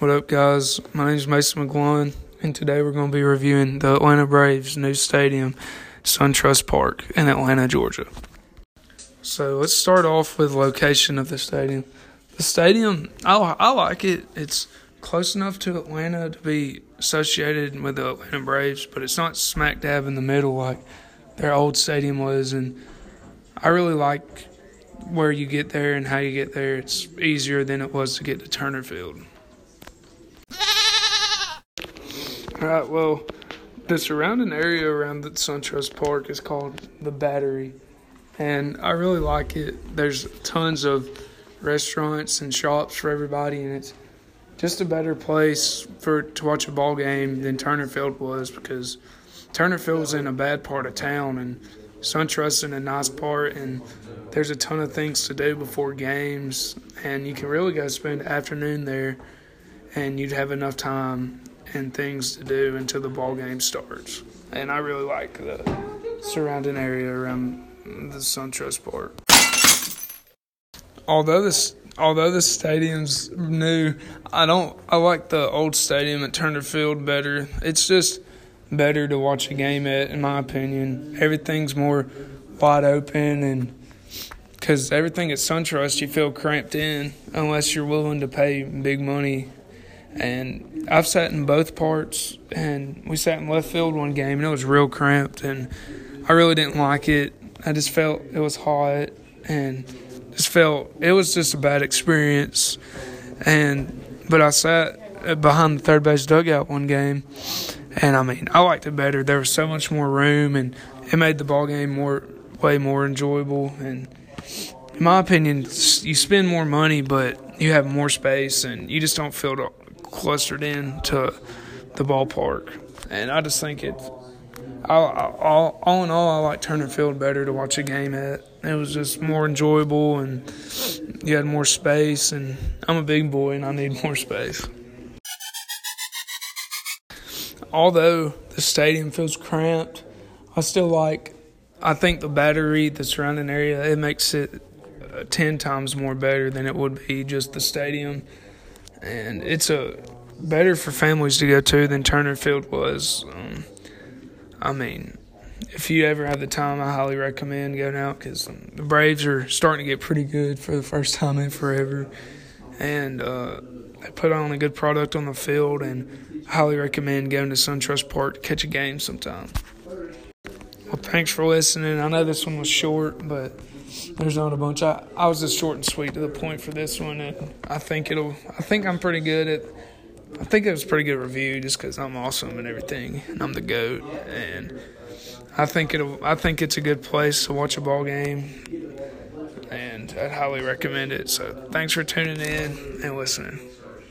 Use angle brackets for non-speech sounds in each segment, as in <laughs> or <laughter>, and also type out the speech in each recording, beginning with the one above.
What up, guys? My name is Mason McGlone, and today we're going to be reviewing the Atlanta Braves' new stadium, SunTrust Park, in Atlanta, Georgia. So let's start off with location of the stadium. The stadium, I, I like it. It's close enough to Atlanta to be associated with the Atlanta Braves, but it's not smack dab in the middle like their old stadium was. And I really like where you get there and how you get there. It's easier than it was to get to Turner Field. All right, well, the surrounding area around the SunTrust Park is called the Battery, and I really like it. There's tons of restaurants and shops for everybody, and it's just a better place for to watch a ball game than Turner Field was because Turner Field's in a bad part of town, and SunTrust's in a nice part, and there's a ton of things to do before games, and you can really go spend afternoon there, and you'd have enough time and things to do until the ball game starts. And I really like the surrounding area around the SunTrust Park. Although this although the stadium's new, I don't I like the old stadium at Turner Field better. It's just better to watch a game at in my opinion. Everything's more wide open and because everything at SunTrust you feel cramped in unless you're willing to pay big money and I've sat in both parts, and we sat in left field one game, and it was real cramped, and I really didn't like it. I just felt it was hot, and just felt it was just a bad experience. And but I sat behind the third base dugout one game, and I mean I liked it better. There was so much more room, and it made the ball game more way more enjoyable. And in my opinion, you spend more money, but you have more space, and you just don't feel clustered in to the ballpark. And I just think it's all, all, all in all, I like Turner Field better to watch a game at. It was just more enjoyable, and you had more space. And I'm a big boy, and I need <laughs> more space. Although the stadium feels cramped, I still like. I think the battery, the surrounding area, it makes it uh, ten times more better than it would be just the stadium and it's a better for families to go to than Turner Field was. Um, I mean, if you ever have the time, I highly recommend going out because um, the Braves are starting to get pretty good for the first time in forever, and uh, they put on a good product on the field. And I highly recommend going to SunTrust Park to catch a game sometime. Well, thanks for listening. I know this one was short, but there's not a bunch. I, I was just short and sweet to the point for this one, and I think it'll. I think I'm pretty good at. I think it was a pretty good review just because I'm awesome and everything, and I'm the goat, and I think it'll. I think it's a good place to watch a ball game, and I'd highly recommend it. So thanks for tuning in and listening.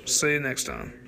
See you next time.